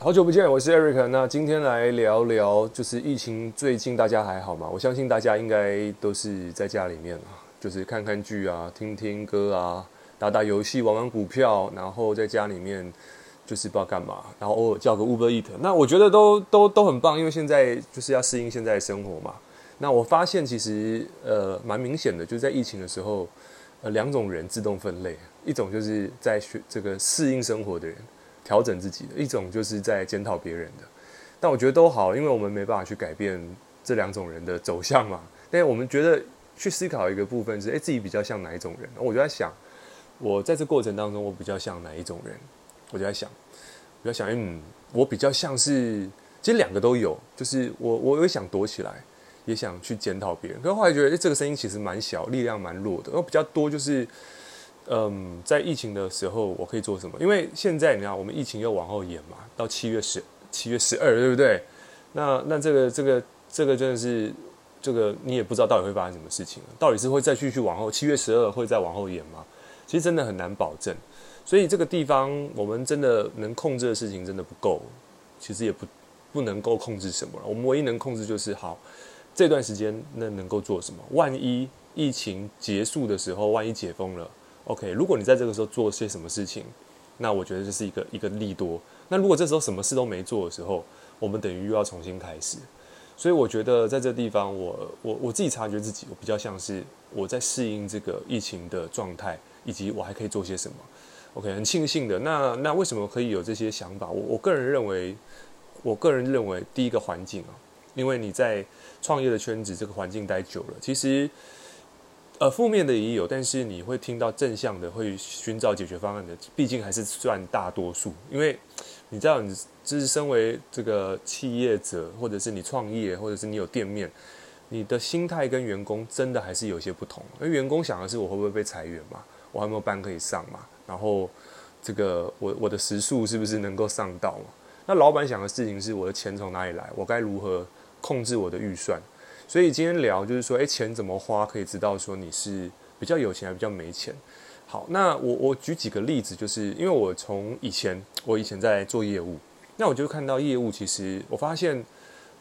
好久不见，我是 Eric。那今天来聊聊，就是疫情最近大家还好吗？我相信大家应该都是在家里面啊，就是看看剧啊，听听歌啊，打打游戏，玩玩股票，然后在家里面就是不知道干嘛，然后偶尔叫个 Uber Eat。那我觉得都都都很棒，因为现在就是要适应现在的生活嘛。那我发现其实呃蛮明显的，就是在疫情的时候，呃两种人自动分类，一种就是在学这个适应生活的人。调整自己的一种，就是在检讨别人的，但我觉得都好，因为我们没办法去改变这两种人的走向嘛。但我们觉得去思考一个部分是，诶，自己比较像哪一种人？我就在想，我在这过程当中，我比较像哪一种人？我就在想，我在想，嗯，我比较像是，其实两个都有，就是我我也想躲起来，也想去检讨别人，可是后来觉得，诶，这个声音其实蛮小，力量蛮弱的，然后比较多就是。嗯，在疫情的时候，我可以做什么？因为现在你看，我们疫情又往后延嘛，到七月十、七月十二，对不对？那那这个这个这个真的是这个你也不知道到底会发生什么事情，到底是会再继续往后，七月十二会再往后延吗？其实真的很难保证。所以这个地方我们真的能控制的事情真的不够，其实也不不能够控制什么了。我们唯一能控制就是好这段时间那能够做什么？万一疫情结束的时候，万一解封了。OK，如果你在这个时候做些什么事情，那我觉得这是一个一个利多。那如果这时候什么事都没做的时候，我们等于又要重新开始。所以我觉得在这地方我，我我我自己察觉自己，我比较像是我在适应这个疫情的状态，以及我还可以做些什么。OK，很庆幸的。那那为什么可以有这些想法？我我个人认为，我个人认为第一个环境啊，因为你在创业的圈子这个环境待久了，其实。呃，负面的也有，但是你会听到正向的，会寻找解决方案的，毕竟还是算大多数。因为你知道，你就是身为这个企业者，或者是你创业，或者是你有店面，你的心态跟员工真的还是有些不同。因为员工想的是我会不会被裁员嘛，我还没有班可以上嘛，然后这个我我的时数是不是能够上到嘛？那老板想的事情是我的钱从哪里来，我该如何控制我的预算？所以今天聊就是说，诶，钱怎么花可以知道说你是比较有钱还比较没钱。好，那我我举几个例子，就是因为我从以前我以前在做业务，那我就看到业务其实我发现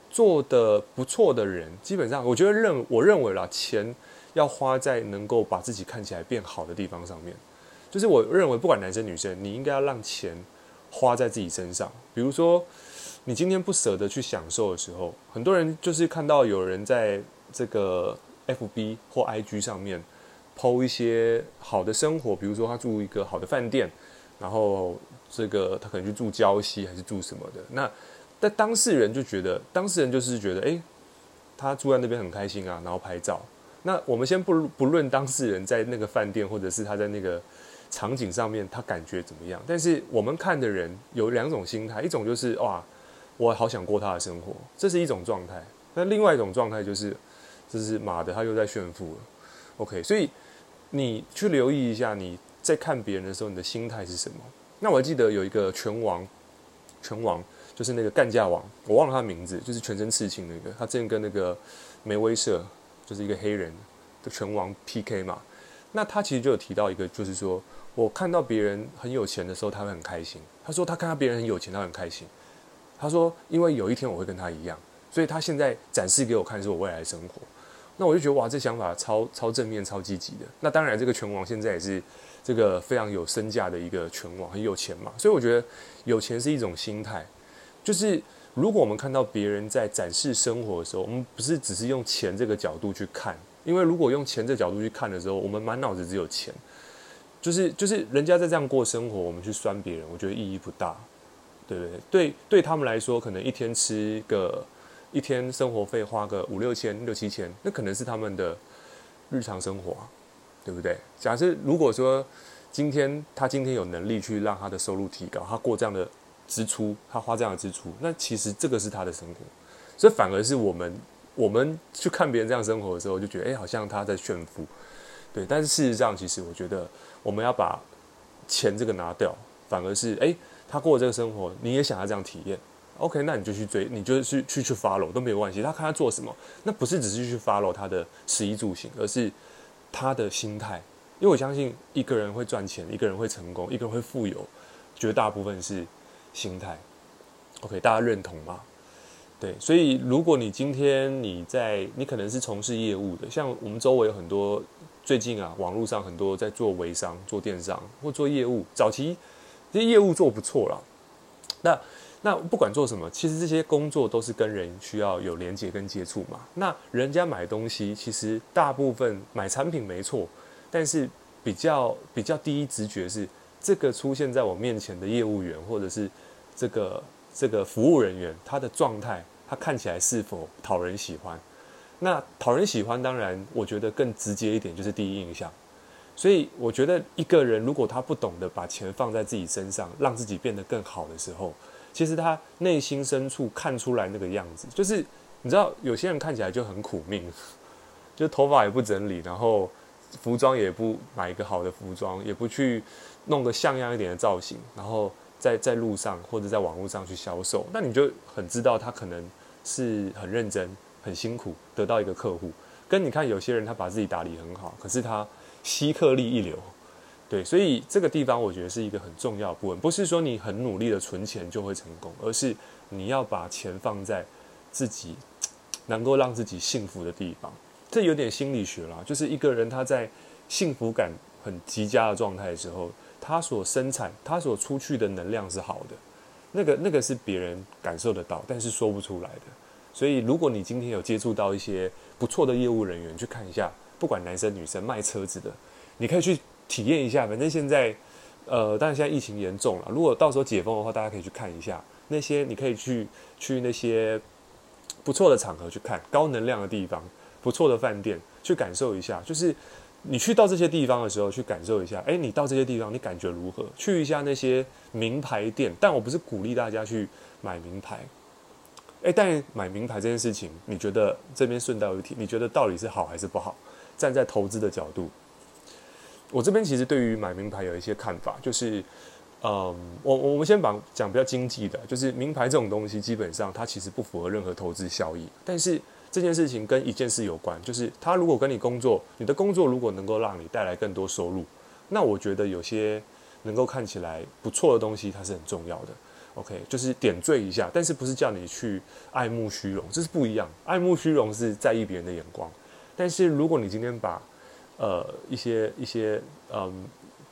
做得不错的人，基本上我觉得认我认为啦，钱要花在能够把自己看起来变好的地方上面。就是我认为不管男生女生，你应该要让钱花在自己身上，比如说。你今天不舍得去享受的时候，很多人就是看到有人在这个 FB 或 IG 上面剖一些好的生活，比如说他住一个好的饭店，然后这个他可能去住礁溪还是住什么的。那但当事人就觉得，当事人就是觉得，诶，他住在那边很开心啊，然后拍照。那我们先不不论当事人在那个饭店或者是他在那个场景上面他感觉怎么样，但是我们看的人有两种心态，一种就是哇。我好想过他的生活，这是一种状态。那另外一种状态就是，就是妈的，他又在炫富了。OK，所以你去留意一下，你在看别人的时候，你的心态是什么？那我还记得有一个拳王，拳王就是那个干架王，我忘了他名字，就是全身刺青那个。他之前跟那个梅威瑟，就是一个黑人的拳王 PK 嘛。那他其实就有提到一个，就是说我看到别人很有钱的时候，他会很开心。他说他看到别人很有钱，他很开心。他说：“因为有一天我会跟他一样，所以他现在展示给我看是我未来生活。那我就觉得哇，这想法超超正面、超积极的。那当然，这个拳王现在也是这个非常有身价的一个拳王，很有钱嘛。所以我觉得有钱是一种心态，就是如果我们看到别人在展示生活的时候，我们不是只是用钱这个角度去看，因为如果用钱这角度去看的时候，我们满脑子只有钱，就是就是人家在这样过生活，我们去酸别人，我觉得意义不大。”对对对，对对他们来说，可能一天吃个一天生活费花个五六千、六七千，那可能是他们的日常生活，对不对？假设如果说今天他今天有能力去让他的收入提高，他过这样的支出，他花这样的支出，那其实这个是他的生活，所以反而是我们我们去看别人这样生活的时候，就觉得哎，好像他在炫富，对。但是事实上，其实我觉得我们要把钱这个拿掉，反而是哎。他过这个生活，你也想要这样体验？OK，那你就去追，你就去去去 follow 都没有关系。他看他做什么，那不是只是去 follow 他的食衣住行，而是他的心态。因为我相信一个人会赚钱，一个人会成功，一个人会富有，绝大部分是心态。OK，大家认同吗？对，所以如果你今天你在，你可能是从事业务的，像我们周围有很多最近啊，网络上很多在做微商、做电商或做业务，早期这些业务做不错啦。那那不管做什么，其实这些工作都是跟人需要有连接跟接触嘛。那人家买东西，其实大部分买产品没错，但是比较比较第一直觉是这个出现在我面前的业务员或者是这个。这个服务人员他的状态，他看起来是否讨人喜欢？那讨人喜欢，当然我觉得更直接一点就是第一印象。所以我觉得一个人如果他不懂得把钱放在自己身上，让自己变得更好的时候，其实他内心深处看出来那个样子，就是你知道有些人看起来就很苦命，就头发也不整理，然后服装也不买一个好的服装，也不去弄个像样一点的造型，然后。在在路上或者在网络上去销售，那你就很知道他可能是很认真、很辛苦得到一个客户。跟你看有些人他把自己打理很好，可是他吸客力一流，对，所以这个地方我觉得是一个很重要的部分。不是说你很努力的存钱就会成功，而是你要把钱放在自己能够让自己幸福的地方。这有点心理学啦，就是一个人他在幸福感很极佳的状态的时候。他所生产、他所出去的能量是好的，那个、那个是别人感受得到，但是说不出来的。所以，如果你今天有接触到一些不错的业务人员，去看一下，不管男生女生卖车子的，你可以去体验一下。反正现在，呃，当然现在疫情严重了，如果到时候解封的话，大家可以去看一下那些，你可以去去那些不错的场合去看，高能量的地方，不错的饭店，去感受一下，就是。你去到这些地方的时候，去感受一下。哎，你到这些地方，你感觉如何？去一下那些名牌店，但我不是鼓励大家去买名牌。哎，但买名牌这件事情，你觉得这边顺道一提，你觉得到底是好还是不好？站在投资的角度，我这边其实对于买名牌有一些看法，就是，嗯，我我们先把讲比较经济的，就是名牌这种东西，基本上它其实不符合任何投资效益，但是。这件事情跟一件事有关，就是他如果跟你工作，你的工作如果能够让你带来更多收入，那我觉得有些能够看起来不错的东西，它是很重要的。OK，就是点缀一下，但是不是叫你去爱慕虚荣，这是不一样。爱慕虚荣是在意别人的眼光，但是如果你今天把呃一些一些嗯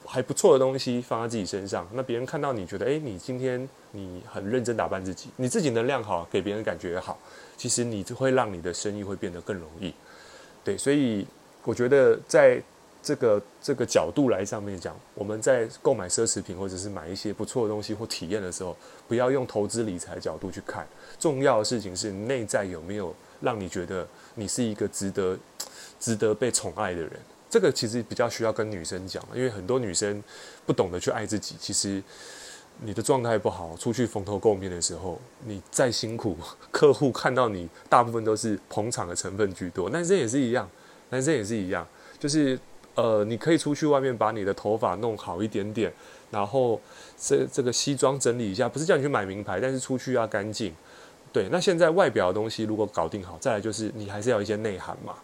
还不错的东西放在自己身上，那别人看到你觉得，诶，你今天你很认真打扮自己，你自己能量好，给别人感觉也好。其实你就会让你的生意会变得更容易，对，所以我觉得在这个这个角度来上面讲，我们在购买奢侈品或者是买一些不错的东西或体验的时候，不要用投资理财角度去看，重要的事情是内在有没有让你觉得你是一个值得值得被宠爱的人。这个其实比较需要跟女生讲，因为很多女生不懂得去爱自己，其实。你的状态不好，出去蓬头垢面的时候，你再辛苦，客户看到你，大部分都是捧场的成分居多。男生也是一样，男生也是一样，就是呃，你可以出去外面把你的头发弄好一点点，然后这这个西装整理一下，不是叫你去买名牌，但是出去要干净。对，那现在外表的东西如果搞定好，再来就是你还是要一些内涵嘛。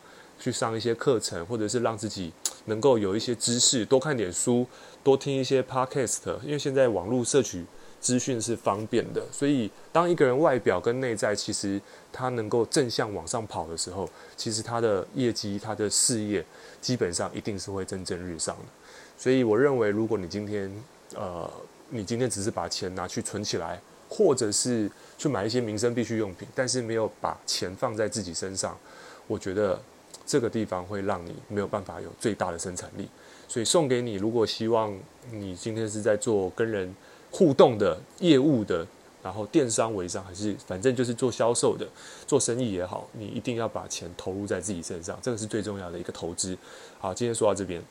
去上一些课程，或者是让自己能够有一些知识，多看点书，多听一些 podcast。因为现在网络摄取资讯是方便的，所以当一个人外表跟内在其实他能够正向往上跑的时候，其实他的业绩、他的事业基本上一定是会蒸蒸日上的。所以我认为，如果你今天呃，你今天只是把钱拿去存起来，或者是去买一些民生必需用品，但是没有把钱放在自己身上，我觉得。这个地方会让你没有办法有最大的生产力，所以送给你。如果希望你今天是在做跟人互动的业务的，然后电商、微商还是反正就是做销售的，做生意也好，你一定要把钱投入在自己身上，这个是最重要的一个投资。好，今天说到这边。